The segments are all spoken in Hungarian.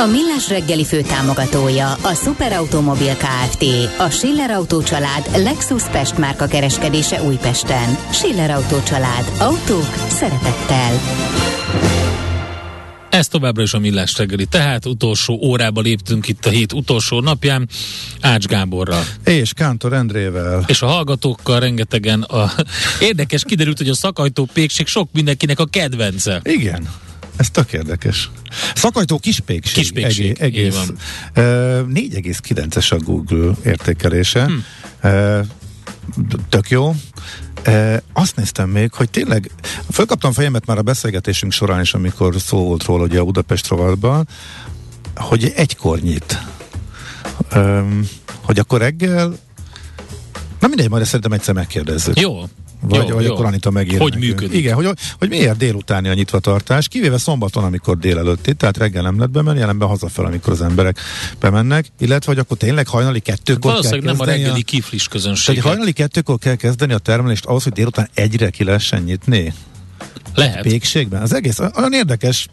A Millás reggeli főtámogatója a Superautomobil KFT, a Schiller Auto család Lexus Pest márka kereskedése Újpesten. Schiller Auto család. Autók szeretettel. Ez továbbra is a Millás reggeli. Tehát utolsó órába léptünk itt a hét utolsó napján Ács Gáborral. És Kántor Endrével. És a hallgatókkal rengetegen a... Érdekes, kiderült, hogy a szakajtó pékség sok mindenkinek a kedvence. Igen. Ez tök érdekes. Szakajtó kispékség. Kispékség, egész. egész. Uh, 4,9-es a Google értékelése. Hm. Uh, tök jó. E, azt néztem még, hogy tényleg fölkaptam fejemet már a beszélgetésünk során is, amikor szó volt róla ugye a Budapest rovatban, hogy egykor nyit. E, hogy akkor reggel Na mindegy, majd ezt szerintem egyszer megkérdezzük. Jó, vagy, jó, vagy jó. akkor Anita megír Hogy nekünk. működik? Igen, hogy, hogy miért délutáni a nyitvatartás, kivéve szombaton, amikor délelőtti, tehát reggel nem lehet bemenni, jelenben hazafel, amikor az emberek bemennek, illetve hogy akkor tényleg hajnali kettőkor kell Valószínűleg nem a reggeli kiflis tehát közönség. hogy hajnali kettőkor kell kezdeni a termelést ahhoz, hogy délután egyre ki lehessen nyitni? Lehet. Pékségben? Az egész olyan érdekes,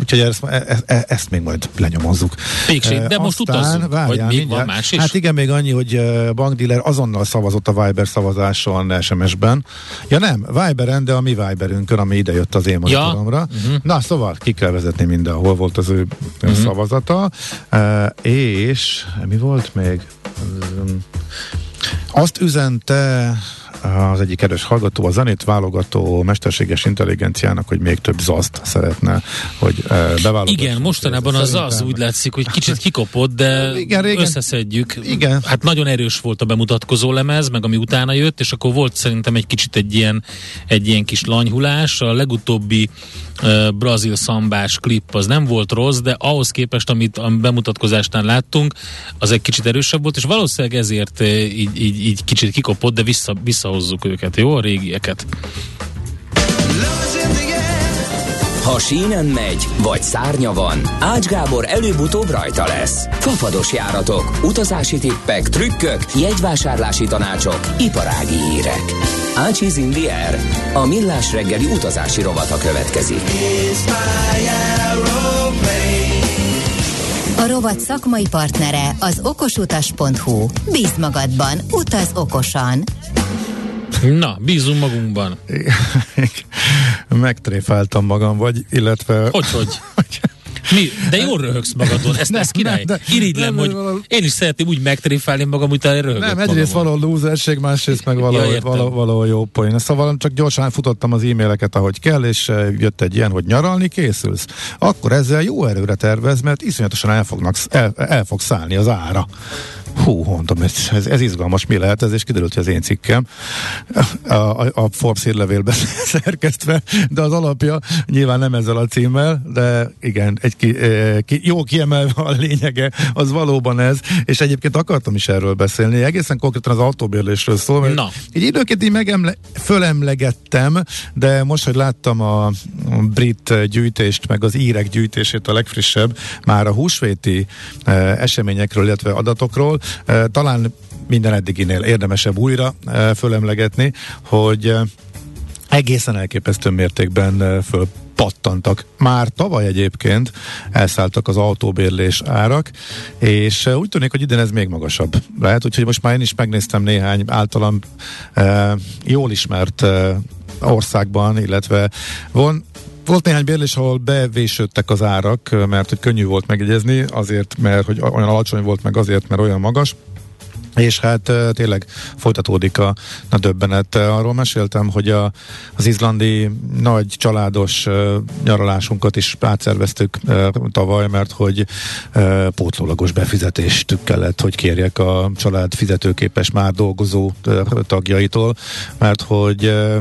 úgyhogy ezt, e, e, ezt még majd lenyomozzuk. Pékség, de E, most aztán, utazzunk, várjál, vagy még mindjárt. van más is? Hát igen, még annyi, hogy uh, bankdealer azonnal szavazott a Viber szavazáson SMS-ben. Ja nem, Viberen, de a mi Viberünkön, ami ide jött az én monitoromra. Mhm. Na, szóval ki kell vezetni mindenhol volt az ő uh szavazata. Uh, és mi volt még? Azt üzente az egyik kedves hallgató, a zenét válogató mesterséges intelligenciának, hogy még több zazt szeretne, hogy e, beválogatja. Igen, mostanában az az úgy látszik, hogy kicsit kikopott, de Igen, régen- összeszedjük. Igen. Hát nagyon erős volt a bemutatkozó lemez, meg ami utána jött, és akkor volt szerintem egy kicsit egy ilyen, egy ilyen kis lanyhulás. A legutóbbi uh, brazil szambás klip az nem volt rossz, de ahhoz képest, amit a bemutatkozásnál láttunk, az egy kicsit erősebb volt, és valószínűleg ezért uh, így, így, így kicsit kikopott, de vissza, visszahozzuk őket, jó? A régieket. Ha sínen megy, vagy szárnya van, Ács Gábor előbb-utóbb rajta lesz. Fafados járatok, utazási tippek, trükkök, jegyvásárlási tanácsok, iparági hírek. Ácsiz Indier, a millás reggeli utazási rovata következik. A rovat szakmai partnere az okosutas.hu. Bíz magadban, utaz okosan. Na, bízunk magunkban. Megtréfáltam magam, vagy, illetve... Hogy, hogy? Mi? De jól röhögsz magadon, ezt, Nem, ezt király. nem, de- Irigylem, nem, hogy valahol- én is szeretném úgy megtréfálni magam, utána röhögök Nem, egyrészt valahol lúzerség, másrészt meg Ja, valahol, értem. valahol, valahol jó poén. Szóval csak gyorsan futottam az e-maileket, ahogy kell, és eh, jött egy ilyen, hogy nyaralni készülsz. Akkor ezzel jó erőre tervez, mert iszonyatosan el, fognak, el, el fog szállni az ára. Hú, mondom, ez, ez, ez izgalmas, mi lehet ez, és kiderült, hogy az én cikkem a, a, a Forbes hírlevélben szerkesztve, de az alapja nyilván nem ezzel a címmel, de igen, egy ki, eh, ki, jó kiemelve a lényege, az valóban ez, és egyébként akartam is erről beszélni, egészen konkrétan az autóbérlésről szól, mert Na. így időként így megemle, fölemlegettem, de most, hogy láttam a brit gyűjtést, meg az írek gyűjtését, a legfrissebb, már a húsvéti eh, eseményekről, illetve adatokról, talán minden eddiginél érdemesebb újra fölemlegetni, hogy egészen elképesztő mértékben föl pattantak. Már tavaly egyébként elszálltak az autóbérlés árak, és úgy tűnik, hogy idén ez még magasabb lehet, úgyhogy most már én is megnéztem néhány általam eh, jól ismert eh, országban, illetve von, volt néhány bérlés, ahol bevésődtek az árak, mert hogy könnyű volt megjegyezni, azért, mert hogy olyan alacsony volt, meg azért, mert olyan magas. És hát tényleg folytatódik a, a döbbenet. Arról meséltem, hogy a, az izlandi nagy családos uh, nyaralásunkat is átszerveztük uh, tavaly, mert hogy uh, pótlólagos befizetést kellett, hogy kérjek a család fizetőképes már dolgozó uh, tagjaitól, mert hogy uh,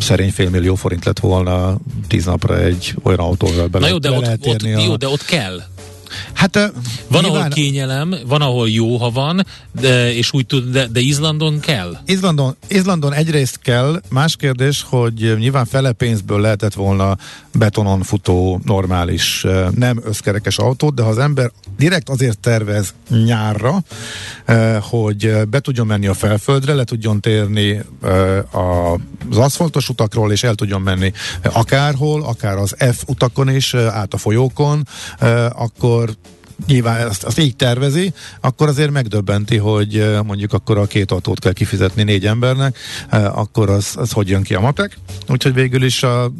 szerény félmillió forint lett volna tíz napra egy olyan autóval bele, Na jó, de ott, ott, jó, de ott kell. Hát van, nyilván... ahol kényelem, van, ahol jó, ha van, de, és úgy tud, de, de Izlandon kell? Izlandon, Izlandon egyrészt kell, más kérdés, hogy nyilván fele pénzből lehetett volna betonon futó, normális, nem összkerekes autót, de ha az ember direkt azért tervez nyárra, hogy be tudjon menni a felföldre, le tudjon térni az aszfaltos utakról, és el tudjon menni akárhol, akár az F utakon is, át a folyókon, akkor nyilván azt, azt így tervezi, akkor azért megdöbbenti, hogy mondjuk akkor a két autót kell kifizetni négy embernek, akkor az, az hogy jön ki a matek. Úgyhogy végül is a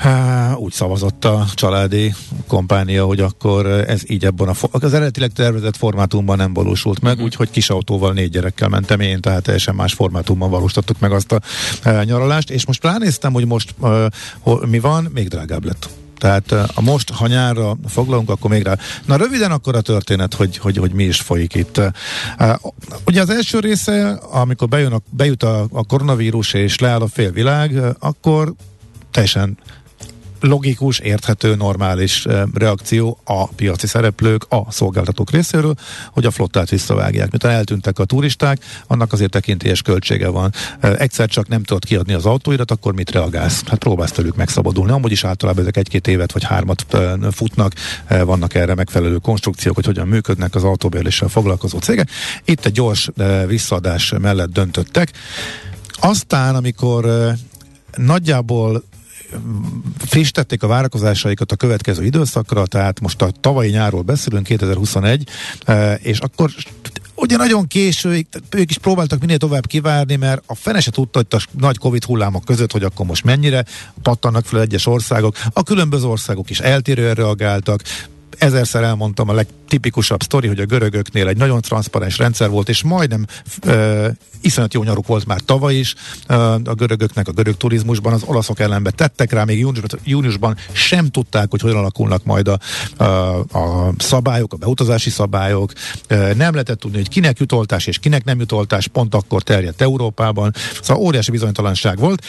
Há, úgy szavazott a családi kompánia, hogy akkor ez így ebben a for- az eredetileg tervezett formátumban nem valósult meg, mm. úgyhogy kis autóval négy gyerekkel mentem én, tehát teljesen más formátumban valósítottuk meg azt a e, nyaralást, és most ránéztem, hogy most e, ho, mi van, még drágább lett. Tehát a most, ha nyárra foglalunk, akkor még rá. Na röviden akkor a történet, hogy, hogy, hogy mi is folyik itt. Ugye az első része, amikor bejön a, bejut a, a koronavírus és leáll a félvilág, akkor teljesen logikus, érthető, normális reakció a piaci szereplők, a szolgáltatók részéről, hogy a flottát visszavágják. Miután eltűntek a turisták, annak azért tekintélyes költsége van. Egyszer csak nem tudod kiadni az autóirat, akkor mit reagálsz? Hát próbálsz tőlük megszabadulni. Amúgy is általában ezek egy-két évet vagy hármat futnak, vannak erre megfelelő konstrukciók, hogy hogyan működnek az autóbérléssel foglalkozó cégek. Itt egy gyors visszaadás mellett döntöttek. Aztán, amikor nagyjából frissítették a várakozásaikat a következő időszakra, tehát most a tavalyi nyárról beszélünk, 2021, eh, és akkor ugye nagyon késő, ők is próbáltak minél tovább kivárni, mert a fene se tudta, hogy a nagy Covid hullámok között, hogy akkor most mennyire pattannak fel egyes országok. A különböző országok is eltérően reagáltak, ezerszer elmondtam a legtipikusabb sztori, hogy a görögöknél egy nagyon transzparens rendszer volt, és majdnem uh, iszonyat jó nyaruk volt már tavaly is uh, a görögöknek, a görög turizmusban, az olaszok ellenbe tettek rá, még júniusban, júniusban sem tudták, hogy hogyan alakulnak majd a, a, a szabályok, a beutazási szabályok. Uh, nem lehetett tudni, hogy kinek jutoltás és kinek nem jutoltás, pont akkor terjedt Európában. Szóval óriási bizonytalanság volt.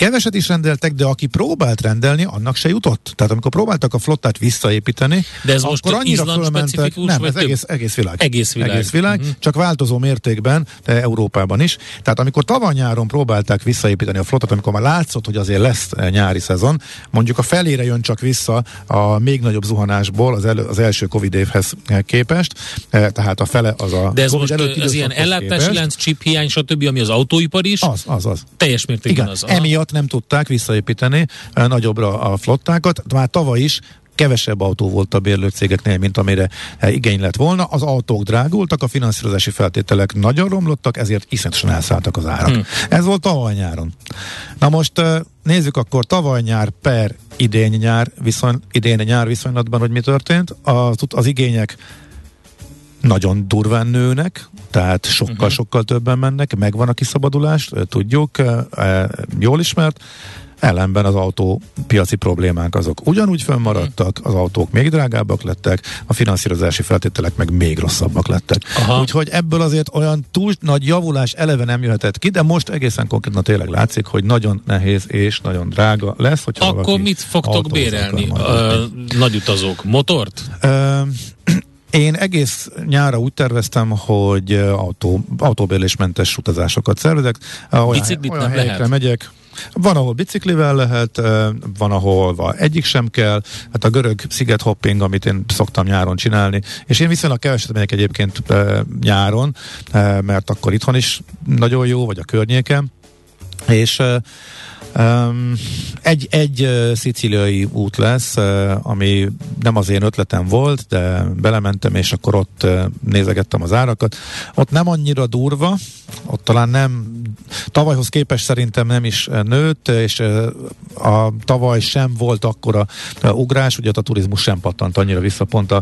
Keveset is rendeltek, de aki próbált rendelni, annak se jutott. Tehát amikor próbáltak a flottát visszaépíteni, de ez akkor most annyira fölmentek. Nem, ez egész, egész világ. Egész világ. Egész világ uh-huh. csak változó mértékben, de Európában is. Tehát amikor tavaly nyáron próbálták visszaépíteni a flottat, amikor már látszott, hogy azért lesz eh, nyári szezon, mondjuk a felére jön csak vissza a még nagyobb zuhanásból az, elő, az első Covid évhez eh, képest, eh, tehát a fele az a De ez COVID most az ilyen ellátási lánc, chip hiány, stb., ami az autóipar is. Az, az, az. Teljes mértékben Igen, az. Emiatt miatt nem tudták visszaépíteni eh, nagyobbra a flottákat. Már tavaly is kevesebb autó volt a bérlőcégeknél, mint amire eh, igény lett volna. Az autók drágultak, a finanszírozási feltételek nagyon romlottak, ezért iszonyatosan elszálltak az árak. Hmm. Ez volt tavaly nyáron. Na most eh, nézzük akkor tavaly nyár per idén nyár, viszony, idén nyár viszonylatban, hogy mi történt. Az, az igények nagyon durván nőnek, tehát sokkal-sokkal uh-huh. többen mennek, megvan a kiszabadulás, tudjuk, jól ismert, ellenben az autópiaci problémák azok ugyanúgy fönnmaradtak, az autók még drágábbak lettek, a finanszírozási feltételek meg még rosszabbak lettek. Aha. Úgyhogy ebből azért olyan túl nagy javulás eleve nem jöhetett ki, de most egészen konkrétan tényleg látszik, hogy nagyon nehéz és nagyon drága lesz. Hogyha Akkor mit fogtok bérelni? Ö, nagy utazók? Motort? Ö, én egész nyára úgy terveztem, hogy autó, autóbérlésmentes utazásokat szervezek. Olyan, Biciklit olyan nem helyekre lehet. megyek, van, ahol biciklivel lehet, van, ahol egyik sem kell. Hát a görög sziget hopping, amit én szoktam nyáron csinálni, és én viszonylag keveset megyek egyébként nyáron, mert akkor itthon is nagyon jó, vagy a környéken. És Um, egy, egy uh, szicíliai út lesz, uh, ami nem az én ötletem volt, de belementem, és akkor ott uh, nézegettem az árakat. Ott nem annyira durva, ott talán nem, tavalyhoz képest szerintem nem is nőtt, és a tavaly sem volt akkora ugrás, ugye a turizmus sem pattant annyira vissza, pont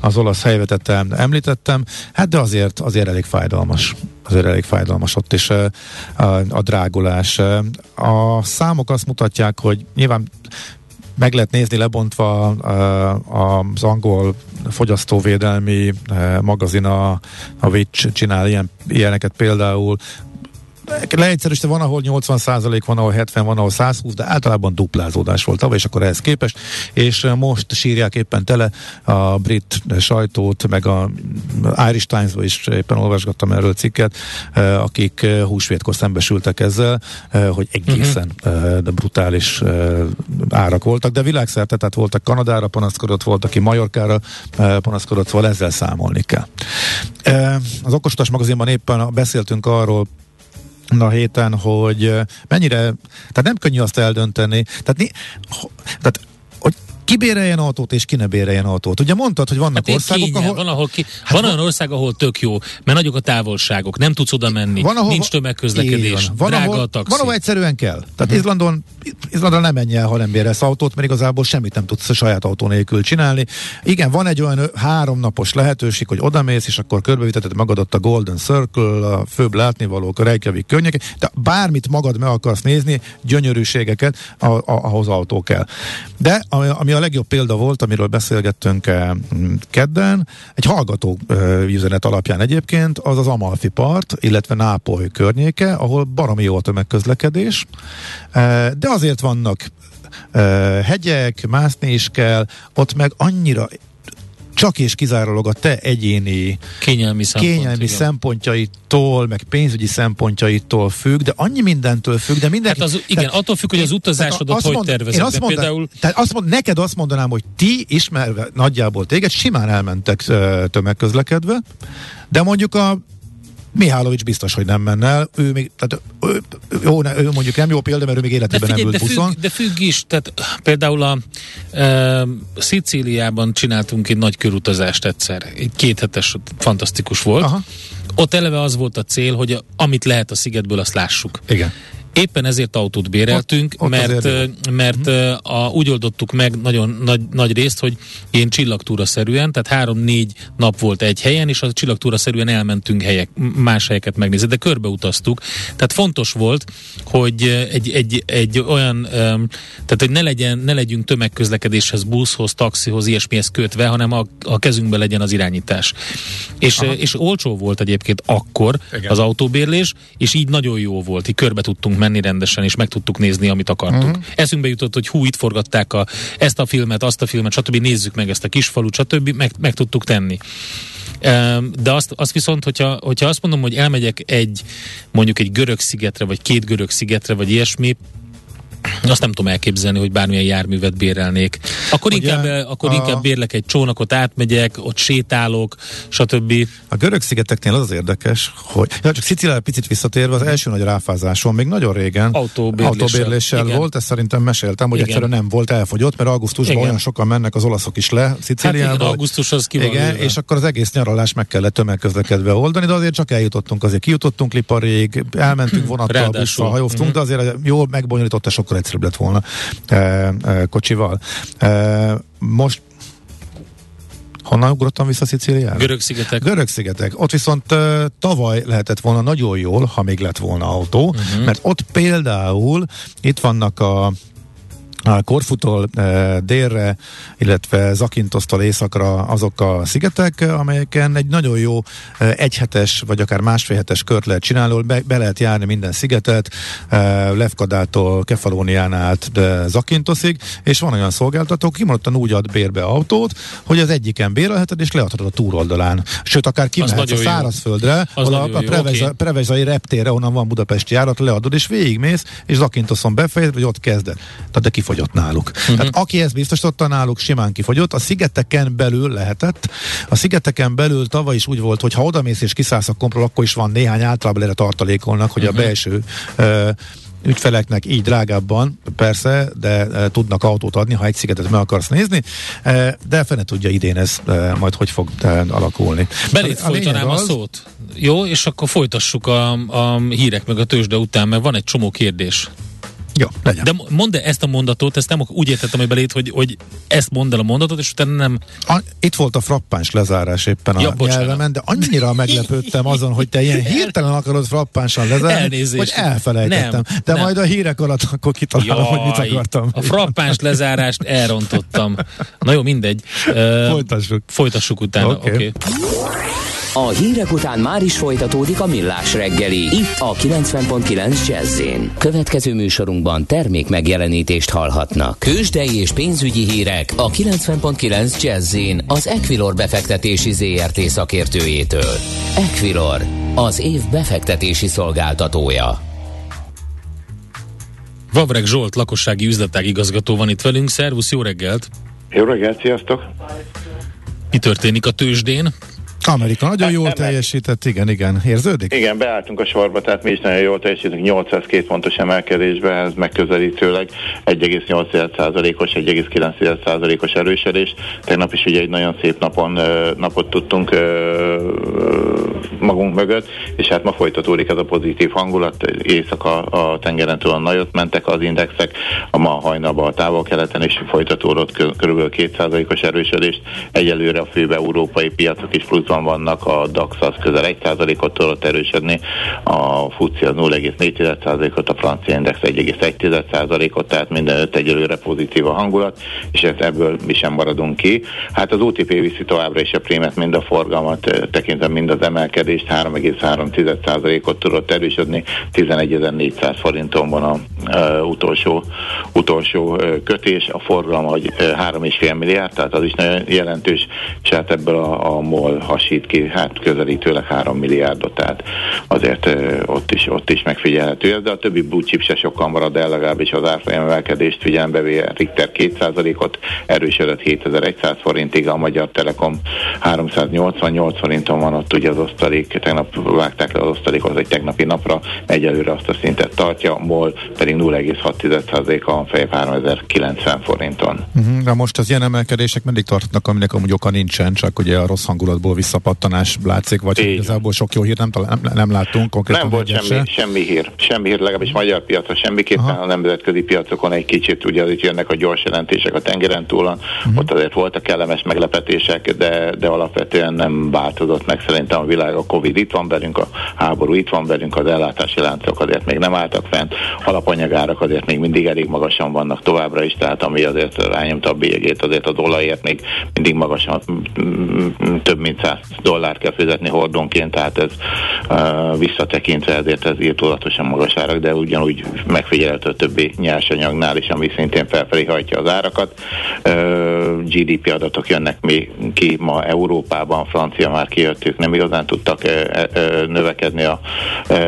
az olasz helyvetet említettem, hát de azért, azért elég fájdalmas azért elég fájdalmas ott is a, a drágulás. A számok azt mutatják, hogy nyilván meg lehet nézni lebontva az angol fogyasztóvédelmi magazin, a, a Witch csinál ilyen, ilyeneket például, leegyszerűsítve van, ahol 80 százalék, van, ahol 70, van, ahol 120, de általában duplázódás volt tavaly, és akkor ehhez képest, és most sírják éppen tele a brit sajtót, meg a Irish times is éppen olvasgattam erről cikket, akik húsvétkor szembesültek ezzel, hogy egészen uh-huh. brutális árak voltak, de világszerte, tehát voltak Kanadára panaszkodott, volt, aki Majorkára panaszkodott, szóval ezzel számolni kell. Az Okosutas magazinban éppen beszéltünk arról, a héten, hogy mennyire, tehát nem könnyű azt eldönteni, tehát, tehát kibéreljen autót, és ki ne béreljen autót. Ugye mondtad, hogy vannak hát országok, kényel, ahol... Van, ahol ki, hát van, van olyan ország, ahol tök jó, mert nagyok a távolságok, nem tudsz oda menni, van, ahol, nincs tömegközlekedés, van. Van, drága ahol, a taxi. Van, ahol egyszerűen kell. Tehát uh-huh. Izlandon, Izlandon nem menj el, ha nem bérelsz autót, mert igazából semmit nem tudsz a saját autó nélkül csinálni. Igen, van egy olyan háromnapos lehetőség, hogy odamész, és akkor körbeviteted magadat a Golden Circle, a főbb látnivalók, a Reykjavik környéke, de bármit magad meg akarsz nézni, gyönyörűségeket, ahhoz autó kell. De ami, ami a legjobb példa volt, amiről beszélgettünk eh, kedden, egy hallgató eh, üzenet alapján egyébként, az az Amalfi part, illetve Nápoly környéke, ahol baromi jó a tömegközlekedés, eh, de azért vannak hegyek, mászni is kell, ott meg annyira csak és kizárólag a te egyéni kényelmi, szempont, kényelmi szempontjaitól, meg pénzügyi szempontjaitól függ, de annyi mindentől függ, de mindenki... Hát az, igen, tehát, attól függ, hogy az utazásodat hogy mond, tervezed. Én azt mondanám, például... tehát azt mond, neked azt mondanám, hogy ti ismerve nagyjából téged, simán elmentek tömegközlekedve, de mondjuk a Mihálovics biztos, hogy nem menne el. Ő még, tehát ő, jó, ne, ő mondjuk nem jó példa, mert ő még életében figyelj, nem ült de függ, de függ is, tehát például a e, Szicíliában csináltunk egy nagy körutazást egyszer. Egy kéthetes, fantasztikus volt. Aha. Ott eleve az volt a cél, hogy amit lehet a szigetből, azt lássuk. Igen. Éppen ezért autót béreltünk, ott, ott mert, mert uh-huh. a, úgy oldottuk meg nagyon nagy, nagy részt, hogy én csillagtúra-szerűen, tehát három-négy nap volt egy helyen, és a csillagtúra-szerűen elmentünk helyek, más helyeket megnézni, de körbeutaztuk. Tehát fontos volt, hogy egy, egy, egy olyan, tehát hogy ne, legyen, ne legyünk tömegközlekedéshez, buszhoz, taxihoz, ilyesmihez kötve, hanem a, a kezünkben legyen az irányítás. És, és olcsó volt egyébként akkor Igen. az autóbérlés, és így nagyon jó volt, így körbe tudtunk menni rendesen, és meg tudtuk nézni, amit akartuk. Uh-huh. Eszünkbe jutott, hogy hú, itt forgatták a, ezt a filmet, azt a filmet, stb. Nézzük meg ezt a kisfalut, stb. Meg, meg tudtuk tenni. De azt, azt viszont, hogyha, hogyha azt mondom, hogy elmegyek egy mondjuk egy görög szigetre, vagy két görög szigetre, vagy ilyesmi, azt nem tudom elképzelni, hogy bármilyen járművet bérelnék. Akkor, Ugye, inkább, akkor a... inkább bérlek egy csónakot, átmegyek, ott sétálok, stb. A görög szigeteknél az az érdekes, hogy ja, csak Sziciliára picit visszatérve, az első nagy ráfázáson még nagyon régen autóbérléssel, autóbérléssel volt, ezt szerintem meséltem, hogy igen. egyszerűen nem volt, elfogyott, mert augusztusban igen. olyan sokan mennek az olaszok is le Sziciliába. Hát igen, augusztus az ki Igen, és akkor az egész nyaralás meg kellett tömegközlekedve oldani, de azért csak eljutottunk, azért kijutottunk Liparig, elmentünk vonattal, busszal, hajóztunk, de azért jól megbonyolította sokkal sokkal egyszerűbb lett volna e, e, kocsival. E, most Honnan ugrottam vissza Szicíliára? Görög-szigetek. Görög-szigetek. Ott viszont uh, tavaly lehetett volna nagyon jól, ha még lett volna autó, uh-huh. mert ott például itt vannak a Korfutól e, délre, illetve Zakintosztól északra azok a szigetek, amelyeken egy nagyon jó e, egyhetes, vagy akár másfélhetes kört lehet csinálni, be, be lehet járni minden szigetet, e, Lefkadától, Kefalónián át Zakintoszig, és van olyan szolgáltató, kimondottan úgy ad bérbe autót, hogy az egyiken bérelheted, és leadhatod a túroldalán. Sőt, akár kimehetsz a szárazföldre, ahol a, a prevezai, okay. prevezai reptére, onnan van Budapesti járat, leadod, és végigmész, és Zakintoszon befejezed, vagy ott kezded. Tehát de kifogy kifogyott náluk. Uh-huh. Tehát aki ezt biztosította náluk, simán kifogyott. A szigeteken belül lehetett. A szigeteken belül tavaly is úgy volt, hogy ha odamész és kiszállsz a kompról, akkor is van néhány általában erre tartalékolnak, hogy uh-huh. a belső uh, ügyfeleknek így drágábban, persze, de e, tudnak autót adni, ha egy szigetet meg akarsz nézni, e, de fene tudja idén ez e, majd hogy fog e, alakulni. Belét a, folytanám a, a szót. Jó, és akkor folytassuk a, a hírek meg a tőzsde után, mert van egy csomó kérdés. Jó, legyen. De mondd ezt a mondatot, ezt nem úgy értettem, hogy belét, hogy, hogy ezt mondd el a mondatot, és utána nem... A, itt volt a frappáns lezárás éppen ja, a bocsánat. nyelvemen, de annyira meglepődtem azon, hogy te ilyen hirtelen akarod frappánsan lezárni, Elnézést. hogy elfelejtettem. Nem, de nem. majd a hírek alatt akkor kitalálom, Jaj, hogy mit akartam. A frappáns lezárást elrontottam. Na jó, mindegy. Folytassuk. Folytassuk utána, oké. Okay. Okay. A hírek után már is folytatódik a millás reggeli. Itt a 90.9 jazz Következő műsorunkban termék megjelenítést hallhatnak. Kősdei és pénzügyi hírek a 90.9 jazz az Equilor befektetési ZRT szakértőjétől. Equilor, az év befektetési szolgáltatója. Vavreg Zsolt, lakossági üzletág igazgató van itt velünk. Szervusz, jó reggelt! Jó reggelt, sziasztok! Mi történik a tőzsdén? Amerika nagyon jól teljesített, igen, igen. Érződik? Igen, beálltunk a sorba, tehát mi is nagyon jól teljesítünk, 802 pontos emelkedésbe, ez megközelítőleg 1,8%-os, 1,9%-os erősödés. Tegnap is ugye egy nagyon szép napon, napot tudtunk magunk mögött, és hát ma folytatódik ez a pozitív hangulat, éjszaka a tengeren túl nagyot mentek az indexek, a ma hajnalban a távol-keleten is folytatódott kb. 2%-os erősödést, egyelőre a főbb európai piacok is pluszban pluszban vannak, a DAX az közel 1%-ot tudott erősödni, a FUCI az 0,4%-ot, a francia index 1,1%-ot, tehát minden öt egyelőre pozitív a hangulat, és ebből mi sem maradunk ki. Hát az OTP viszi továbbra is a prémet, mind a forgalmat, tekintve mind az emelkedést, 3,3%-ot tudott erősödni, 11.400 forinton van a utolsó, utolsó kötés, a forgalma hogy, uh, 3,5 milliárd, tehát az is nagyon jelentős, és hát ebből a, a MOL has hasít ki, hát közelítőleg 3 milliárdot, tehát azért ott is, ott is megfigyelhető ez, de a többi blue chip se sokkal marad el, legalábbis az árfolyam emelkedést figyelembe véve Richter 2%-ot erősödött 7100 forintig, a Magyar Telekom 388 forinton van ott ugye az osztalék, tegnap vágták le az osztalékot egy tegnapi napra, egyelőre azt a szintet tartja, MOL pedig 0,6%-a van fejebb 3090 forinton. Uh-huh, de most az ilyen emelkedések mindig tartnak, aminek amúgy oka nincsen, csak ugye a rossz hangulatból vissza visszapattanás látszik, vagy Igen. igazából sok jó hír nem, nem, nem láttunk konkrétan. Nem volt semmi, semmi hír, semmi hír, legalábbis magyar piacra semmiképpen, Aha. a nemzetközi piacokon egy kicsit, ugye az itt jönnek a gyors jelentések a tengeren túlon, uh-huh. ott azért voltak kellemes meglepetések, de, de alapvetően nem változott meg szerintem a világ, a Covid itt van velünk, a háború itt van velünk, az ellátási láncok azért még nem álltak fent, alapanyagárak azért még mindig elég magasan vannak továbbra is, tehát ami azért rányomta a bélyegét, azért a dollárért még mindig magasan, több mint 100 dollár kell fizetni hordonként, tehát ez uh, visszatekintve ezért ez írtózatosan magas árak, de ugyanúgy megfigyelhető többi nyersanyagnál is, ami szintén felfelé hajtja az árakat. GDP adatok jönnek még ki ma Európában, Francia már kijöttük, nem igazán tudtak növekedni a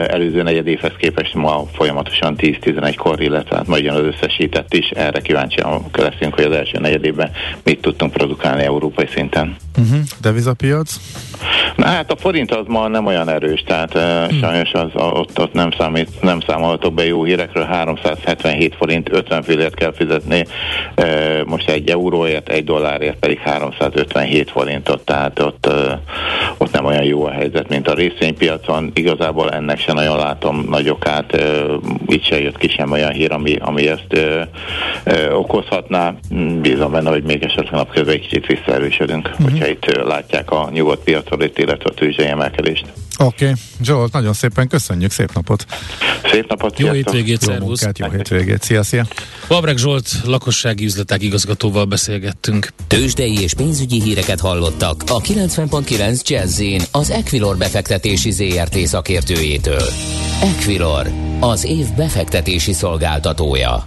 előző negyedévhez képest, ma folyamatosan 10-11 kor, illetve hát majd jön az összesített is, erre kíváncsian leszünk, hogy az első negyedében mit tudtunk produkálni európai szinten. Uh-huh. Devizapiac? Na hát a forint az ma nem olyan erős, tehát uh, sajnos az, ott, ott nem, számít, nem számolhatok be jó hírekről, 377 forint 50 fillért kell fizetni, uh, most egy euróért, egy dollárért pedig 357 forintot, tehát ott, uh, ott nem olyan jó a helyzet, mint a részvénypiacon. Igazából ennek sem nagyon látom nagy okát, uh, itt se jött ki sem olyan hír, ami, ami ezt uh, uh, okozhatná. Bízom benne, hogy még esetleg napközben egy kicsit visszaerősödünk, uh-huh. hogyha itt látják a nyugodt piacon itt, illetve a tőzsdei emelkedést. Oké, okay. Zsolt, nagyon szépen köszönjük, szép napot! Szép napot, Jó hétvégét, jó szervusz! Munkát, jó hétvégét, szia, szia! Vabreg Zsolt, lakossági üzletek igazgatóval beszélgettünk. Tőzsdei és pénzügyi híreket hallottak a 90.9 jazz az Equilor befektetési ZRT szakértőjétől. Equilor, az év befektetési szolgáltatója.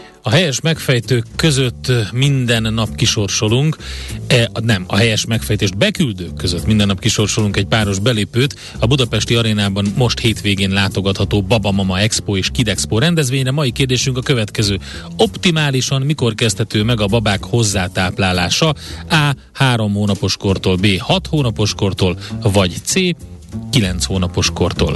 A helyes megfejtők között minden nap kisorsolunk, e, nem, a helyes megfejtést beküldők között minden nap kisorsolunk egy páros belépőt. A Budapesti Arénában most hétvégén látogatható Baba Mama Expo és Kidexpo rendezvényre. Mai kérdésünk a következő. Optimálisan mikor kezdhető meg a babák hozzátáplálása? A. 3 hónapos kortól, B. 6 hónapos kortól, vagy C. 9 hónapos kortól.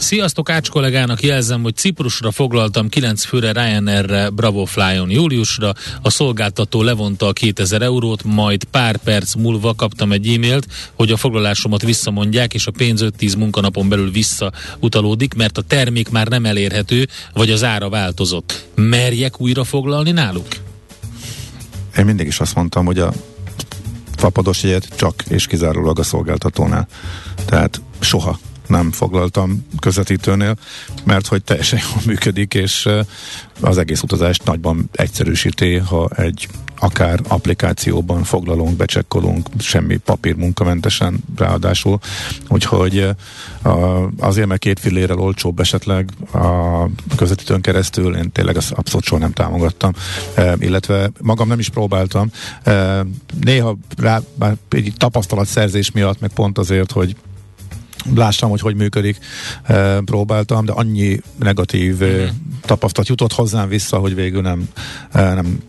Sziasztok, Ács kollégának jelzem, hogy Ciprusra foglaltam 9 főre Ryanair-re Bravo Flyon júliusra, a szolgáltató levonta a 2000 eurót, majd pár perc múlva kaptam egy e-mailt, hogy a foglalásomat visszamondják, és a pénz 5-10 munkanapon belül visszautalódik, mert a termék már nem elérhető, vagy az ára változott. Merjek újra foglalni náluk? én mindig is azt mondtam, hogy a fapados jegyet csak és kizárólag a szolgáltatónál. Tehát soha nem foglaltam közvetítőnél, mert hogy teljesen jól működik, és az egész utazást nagyban egyszerűsíti, ha egy akár applikációban foglalunk, becsekkolunk, semmi papír munkamentesen ráadásul. Úgyhogy azért, mert két fillérrel olcsóbb esetleg a közvetítőn keresztül, én tényleg azt abszolút soha nem támogattam, illetve magam nem is próbáltam. Néha rá, bár egy tapasztalatszerzés miatt, meg pont azért, hogy lássam, hogy hogy működik, próbáltam, de annyi negatív mm-hmm. tapasztalat jutott hozzám vissza, hogy végül nem, nem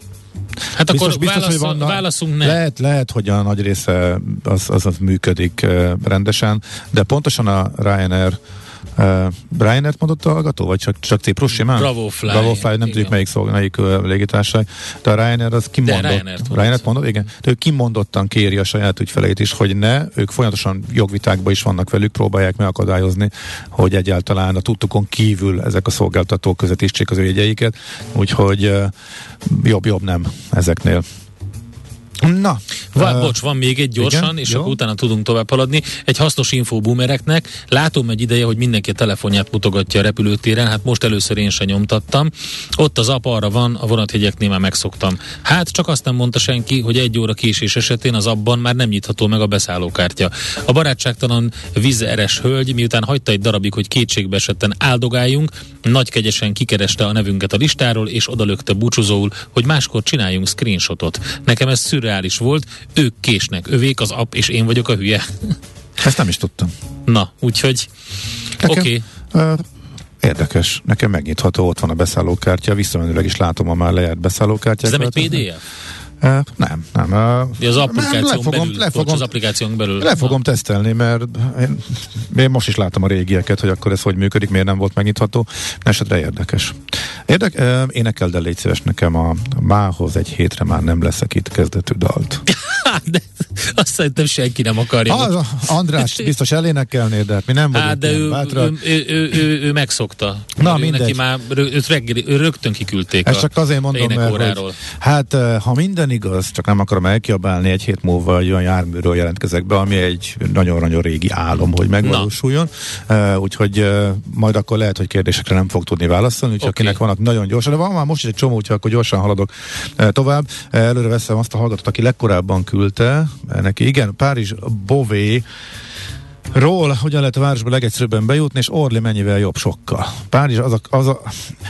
Hát biztos, akkor biztos, válasz, hogy vannak, válaszunk ne. Lehet, lehet, hogy a nagy része az, az, az működik rendesen, de pontosan a Ryanair Uh, Ryanair mondott a hallgató, vagy csak, csak Ciprus simán? Bravo Fly. Bravo Fly, nem igen. tudjuk melyik, szolg, melyik uh, légitársaság, de a Ryanair az kimondott. Ryanair Ryanair mondott, igen. De ő kimondottan kéri a saját ügyfeleit is, hogy ne, ők folyamatosan jogvitákban is vannak velük, próbálják megakadályozni, hogy egyáltalán a tudtukon kívül ezek a szolgáltatók közvetítsék az ő jegyeiket, úgyhogy uh, jobb-jobb nem ezeknél. Na. Vá, uh, bocs, van még egy gyorsan, igen, és jó. akkor utána tudunk tovább haladni. Egy hasznos info boomereknek. Látom egy ideje, hogy mindenki a telefonját mutogatja a repülőtéren, hát most először én sem nyomtattam. Ott az app arra van, a vonathegyeknél már megszoktam. Hát csak azt nem mondta senki, hogy egy óra késés esetén az abban már nem nyitható meg a beszállókártya. A barátságtalan vizeres hölgy, miután hagyta egy darabig, hogy kétségbe esetten áldogáljunk, nagy kegyesen kikereste a nevünket a listáról, és odalökte búcsúzóul, hogy máskor csináljunk screenshotot. Nekem ez szürre reális volt, ők késnek, övék az app, és én vagyok a hülye. Ezt nem is tudtam. Na, úgyhogy oké. Okay. Uh, érdekes, nekem megnyitható, ott van a beszállókártya, visszamenőleg is látom a már lejárt beszállókártyát. Ez nem egy PDF? Uh, nem, nem. Uh, az applikáción le fogom, belül, az applikáción belül. Le fogom tesztelni, mert én, én most is látom a régieket, hogy akkor ez hogy működik, miért nem volt megnyitható. Esetre érdekes. Érdek, uh, énekel, el légy szíves nekem a mához egy hétre már nem leszek itt kezdetű dalt. de azt szerintem senki nem akarja. Az, András biztos elénekelné, de hát mi nem vagyunk hát, de ő, ő, ő, ő, ő, ő, megszokta. Na, mindegy. Neki már őt reggeli, ő rögtön kiküldték Ezt csak azért mondom, mert hogy, hát ha minden igaz, csak nem akarom elkiabálni, egy hét múlva egy olyan járműről jelentkezek be, ami egy nagyon-nagyon régi álom, hogy megvalósuljon. Uh, úgyhogy uh, majd akkor lehet, hogy kérdésekre nem fog tudni válaszolni, úgyhogy okay. akinek vannak nagyon gyorsan, de van már most is egy csomó, úgyhogy akkor gyorsan haladok uh, tovább. Uh, előre veszem azt a hallgatót, aki legkorábban küldte, neki igen, Párizs Bové Ról, hogyan lehet a városba legegyszerűbben bejutni, és Orli mennyivel jobb sokkal. Párizs, az a, az a,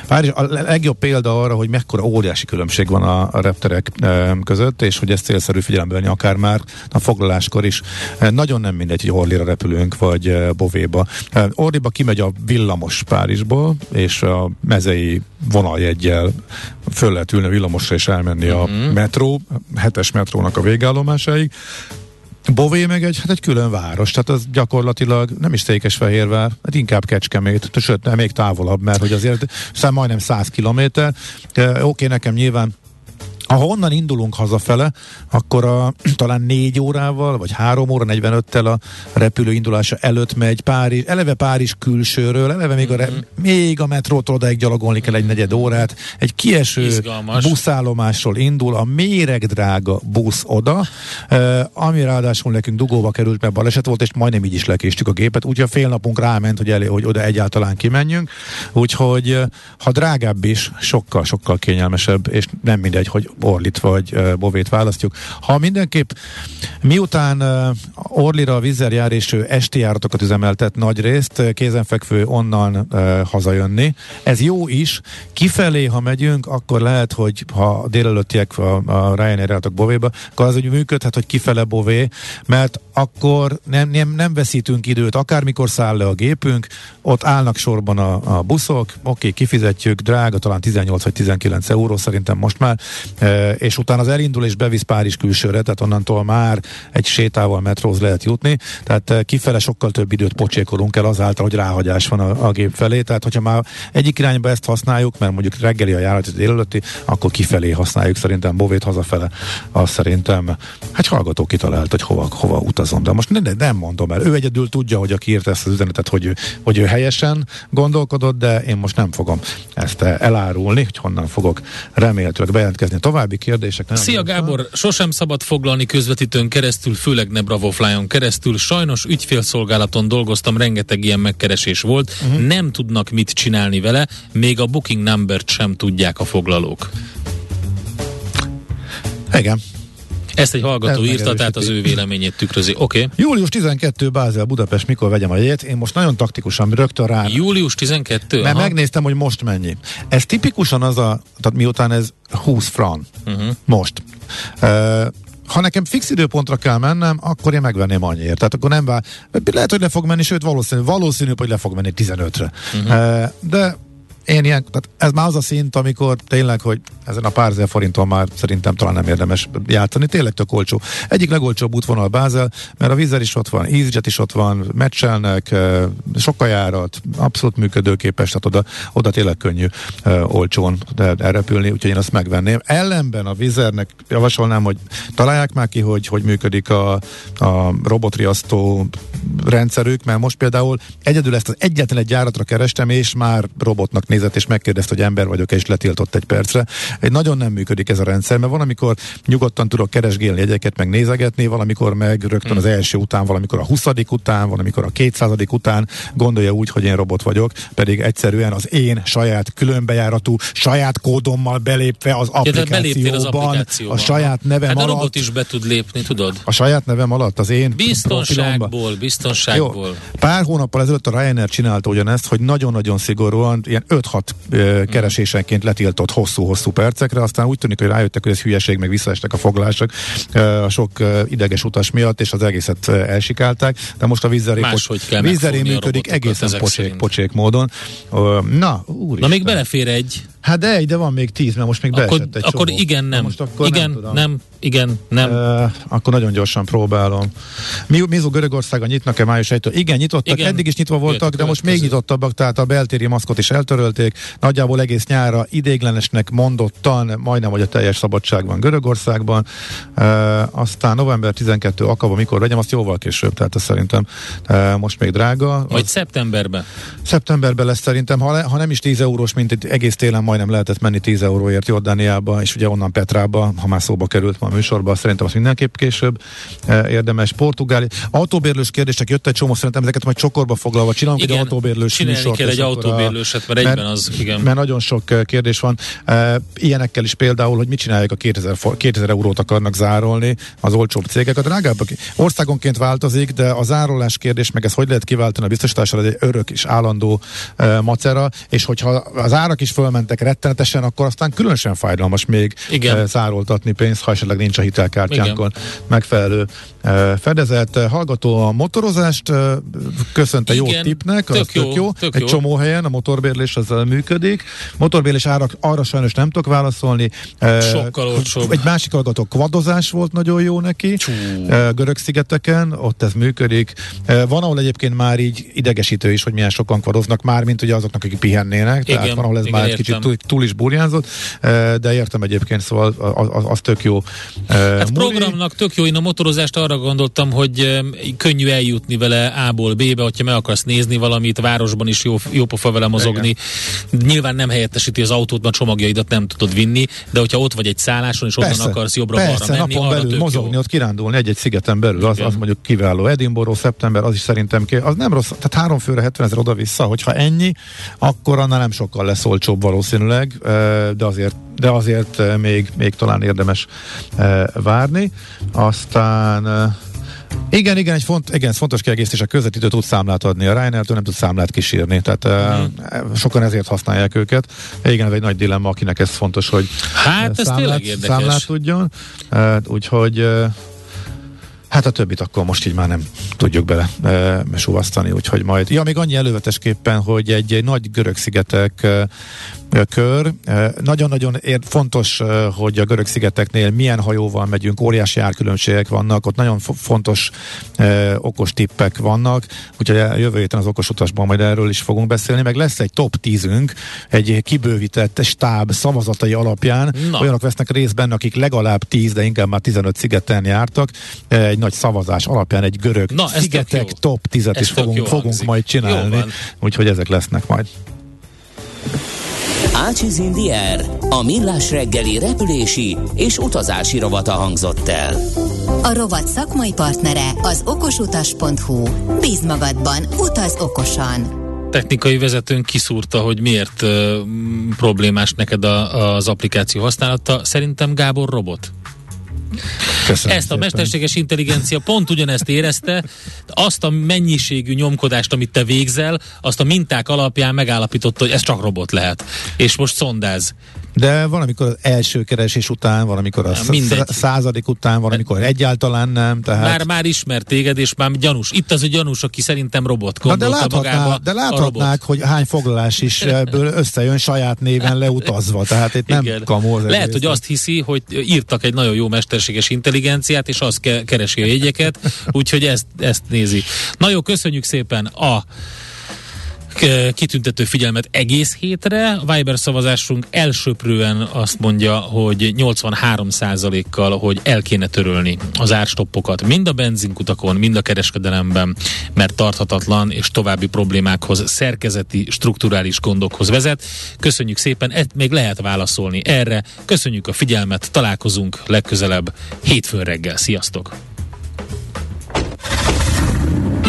Párizs a legjobb példa arra, hogy mekkora óriási különbség van a, a repterek e, között, és hogy ezt célszerű figyelembe venni akár már a foglaláskor is. E, nagyon nem mindegy, hogy Orlira repülünk, vagy e, Bovéba. E, Orliba kimegy a villamos Párizsból, és a mezei vonaljegyel föl lehet ülni a villamosra és elmenni uh-huh. a mhm. metró, hetes metrónak a végállomásáig. Bové meg egy, hát egy külön város, tehát az gyakorlatilag nem is Székesfehérvár, hát inkább Kecskemét, sőt, még távolabb, mert hogy azért szám majdnem 100 kilométer. Oké, nekem nyilván ha onnan indulunk hazafele, akkor a, talán négy órával, vagy három óra, 45-tel a repülő indulása előtt megy Párizs, eleve Párizs külsőről, eleve még a, re, mm-hmm. még a metrótól odaig gyalogolni kell egy negyed órát, egy kieső Izgalmas. buszállomásról indul, a méregdrága busz oda, ami ráadásul nekünk dugóba került, mert baleset volt, és majdnem így is lekéstük a gépet, úgyhogy a fél napunk ráment, hogy, elé, hogy oda egyáltalán kimenjünk, úgyhogy ha drágább is, sokkal, sokkal kényelmesebb, és nem mindegy, hogy Orlit vagy Bovét választjuk. Ha mindenképp miután Orlira a vízzel jár és ő esti járatokat üzemeltet nagy részt, kézenfekvő onnan hazajönni. Ez jó is. Kifelé, ha megyünk, akkor lehet, hogy ha délelőttiek a, a Ryanair járatok Bovéba, akkor az úgy működhet, hogy kifele Bové, mert akkor nem, nem, nem veszítünk időt, akármikor száll le a gépünk, ott állnak sorban a, a buszok, oké, kifizetjük, drága, talán 18 vagy 19 euró szerintem most már, és utána az elindul és bevisz Párizs külsőre, tehát onnantól már egy sétával metróz lehet jutni, tehát kifele sokkal több időt pocsékolunk el azáltal, hogy ráhagyás van a, a gép felé, tehát hogyha már egyik irányba ezt használjuk, mert mondjuk reggeli a járat délelőtti, akkor kifelé használjuk szerintem. Bovét hazafele, azt szerintem, hát hallgató kitalált, hogy hova, hova utazom, de most nem, nem mondom el, ő egyedül tudja, hogy aki írt ezt az üzenetet, hogy ő, hogy ő helyesen gondolkodott, de én most nem fogom ezt elárulni, hogy honnan fogok remélhetőleg bejelentkezni tovább további kérdések. Nem Szia Gábor, sosem szabad foglalni közvetítőn keresztül, főleg ne Bravoflyon keresztül. Sajnos ügyfélszolgálaton dolgoztam, rengeteg ilyen megkeresés volt. Uh-huh. Nem tudnak mit csinálni vele, még a booking number sem tudják a foglalók. Igen. Ezt egy hallgató Ez írta, tehát az ő véleményét tükrözi. Oké. Okay. Július 12 Bázel Budapest, mikor vegyem a jegyet? Én most nagyon taktikusan rögtön rá. Július 12? Mert aha. megnéztem, hogy most mennyi. Ez tipikusan az a, tehát miután ez 20 fran. Uh-huh. Most. Uh, ha nekem fix időpontra kell mennem, akkor én megvenném annyiért. Tehát akkor nem vár. Lehet, hogy le fog menni, sőt valószínű, valószínű, hogy le fog menni 15-re. Uh-huh. De én ilyen, tehát ez már az a szint, amikor tényleg, hogy ezen a pár ezer forinton már szerintem talán nem érdemes játszani. Tényleg tök olcsó. Egyik legolcsóbb útvonal Bázel, mert a vízer is ott van, EasyJet is ott van, meccselnek, sok járat, abszolút működőképes, tehát oda, oda tényleg könnyű olcsón elrepülni, úgyhogy én azt megvenném. Ellenben a vízernek javasolnám, hogy találják már ki, hogy hogy működik a, a robotriasztó rendszerük, mert most például egyedül ezt az egyetlen egy járatra kerestem, és már robotnak nézett, és megkérdezte, hogy ember vagyok, és letiltott egy percre. Egy nagyon nem működik ez a rendszer, mert van, amikor nyugodtan tudok keresgélni egyeket, meg nézegetni, valamikor meg rögtön az első után, valamikor a huszadik után, valamikor a kétszázadik után gondolja úgy, hogy én robot vagyok, pedig egyszerűen az én saját különbejáratú, saját kódommal belépve az applikációban, az applikációban. a saját nevem hát a alatt. robot is be tud lépni, tudod? A saját nevem alatt, az én Biztonságból, biztonságból. Jó, pár hónappal ezelőtt a Ryanair csinálta ugyanezt, hogy nagyon-nagyon szigorúan, ilyen 5-6 keresésenként letiltott hosszú-hosszú percekre, aztán úgy tűnik, hogy rájöttek, hogy ez hülyeség, meg visszaestek a foglások a sok ideges utas miatt, és az egészet elsikálták, de most a vízzeré, vízzeré működik egészen pocsék, pocsék módon. Na, úr Na még belefér egy. Hát de egy, de van még tíz, mert most még akkor, beesett egy Akkor csomó. igen, nem. Most akkor igen, nem, nem, igen, nem. Uh, akkor nagyon gyorsan próbálom. Mi, Mizu Görögországa nyitnak-e május 1 Igen, nyitottak, igen, eddig is nyitva voltak, de most még nyitottabbak, tehát a beltéri maszkot is eltörölték. Nagyjából egész nyára idéglenesnek mondottan, majdnem, hogy a teljes szabadság van Görögországban. Uh, aztán november 12 akaba, mikor vegyem, azt jóval később, tehát ez szerintem uh, most még drága. Majd szeptemberben. Szeptemberben lesz szerintem, ha, le, ha nem is 10 eurós, mint egy egész télen majdnem lehetett menni 10 euróért Jordániába, és ugye onnan Petrába, ha már szóba került ma a műsorba, szerintem az mindenképp később érdemes. Portugáli autóbérlős kérdések jött egy csomó, szerintem ezeket majd csokorba foglalva csinálunk igen, egy autóbérlős műsort. kell egy autóbérlőset, mert egyben az, igen. Mert nagyon sok kérdés van. Ilyenekkel is például, hogy mit csinálják a 2000, 2000 eurót akarnak zárolni az olcsóbb cégek. A drágábbak országonként változik, de a zárolás kérdés, meg ez hogy lehet kiváltani a biztosításra, egy örök és állandó macera, és hogyha az árak is fölmentek rettenetesen, akkor aztán különösen fájdalmas még Igen. zároltatni pénzt, ha esetleg nincs a hitelkártyánkon Igen. megfelelő fedezet. Hallgató a motorozást, köszönte jó tipnek, tök az jó, tök jó. Tök Egy jó. csomó helyen a motorbérlés az működik. Motorbérlés árak arra sajnos nem tudok válaszolni. Sokkal olcsóbb. Egy másik hallgató kvadozás volt nagyon jó neki. Csú. Görög szigeteken, ott ez működik. Van, ahol egyébként már így idegesítő is, hogy milyen sokan kvadoznak, már mint ugye azoknak, akik pihennének. Igen, Tehát van, ahol ez igen, már egy kicsit túl, túl is burjánzott, de értem egyébként, szóval az, az, az tök jó. Hát programnak tök jó, én a motorozást arra gondoltam, hogy könnyű eljutni vele A-ból B-be, hogyha meg akarsz nézni valamit, városban is jó, jó pofa vele mozogni. Igen. Nyilván nem helyettesíti az autót, mert csomagjaidat nem tudod vinni, de hogyha ott vagy egy szálláson, és onnan akarsz jobbra-balra menni, napon belül mozogni, jó. ott kirándulni egy-egy szigeten belül, az, az mondjuk kiváló. Edinburgh, szeptember, az is szerintem ké, az nem rossz, tehát három főre 70 ezer oda-vissza, hogyha ennyi, akkor annál nem sokkal lesz olcsóbb valószínűleg, de azért, de azért még, még talán érdemes várni. Aztán igen, igen, egy font, igen, fontos kiegészítés, a közvetítő tud számlát adni, a ryanair nem tud számlát kísérni, tehát mm. sokan ezért használják őket. Igen, ez egy nagy dilemma, akinek ez fontos, hogy hát, számlát, ez számlát tudjon. Úgyhogy Hát a többit akkor most így már nem tudjuk bele e, suvasztani, úgyhogy majd. Ja, még annyi elővetesképpen, hogy egy, egy nagy görög szigetek e, kör. Nagyon-nagyon fontos, hogy a görög szigeteknél milyen hajóval megyünk, óriási árkülönbségek vannak, ott nagyon fontos okos tippek vannak, úgyhogy a jövő héten az okos utasban majd erről is fogunk beszélni, meg lesz egy top 10-ünk, egy kibővített stáb szavazatai alapján, Na. olyanok vesznek részt benne, akik legalább 10, de inkább már 15 szigeten jártak, egy nagy szavazás alapján egy görög Na, szigetek top 10-et is fogunk, fogunk majd csinálni, úgyhogy ezek lesznek majd. Ácsiz Indier, a millás reggeli repülési és utazási rovata hangzott el. A rovat szakmai partnere az okosutas.hu. Bíz magadban, utaz okosan! technikai vezetőnk kiszúrta, hogy miért uh, problémás neked a, az applikáció használata. Szerintem Gábor robot. Köszönöm ezt a szépen. mesterséges intelligencia pont ugyanezt érezte, azt a mennyiségű nyomkodást, amit te végzel, azt a minták alapján megállapította, hogy ez csak robot lehet. És most szondáz. De van, amikor az első keresés után, van, amikor a Mindegy. századik után, van, amikor egyáltalán nem. Tehát... Már, már ismert téged, és már gyanús. Itt az a gyanús, aki szerintem robot de, láthatná, de láthatnák, hogy hány foglalás is ebből összejön saját néven leutazva. Tehát itt nem kamó Lehet, hogy azt hiszi, hogy írtak egy nagyon jó mesterséges intelligenciát, és az ke- keresi a jegyeket, úgyhogy ezt, ezt nézi. Na jó, köszönjük szépen a kitüntető figyelmet egész hétre. Viber szavazásunk elsőprően azt mondja, hogy 83%-kal, hogy el kéne törölni az árstoppokat mind a benzinkutakon, mind a kereskedelemben, mert tarthatatlan és további problémákhoz, szerkezeti, strukturális gondokhoz vezet. Köszönjük szépen, et még lehet válaszolni erre. Köszönjük a figyelmet, találkozunk legközelebb hétfőn reggel. Sziasztok!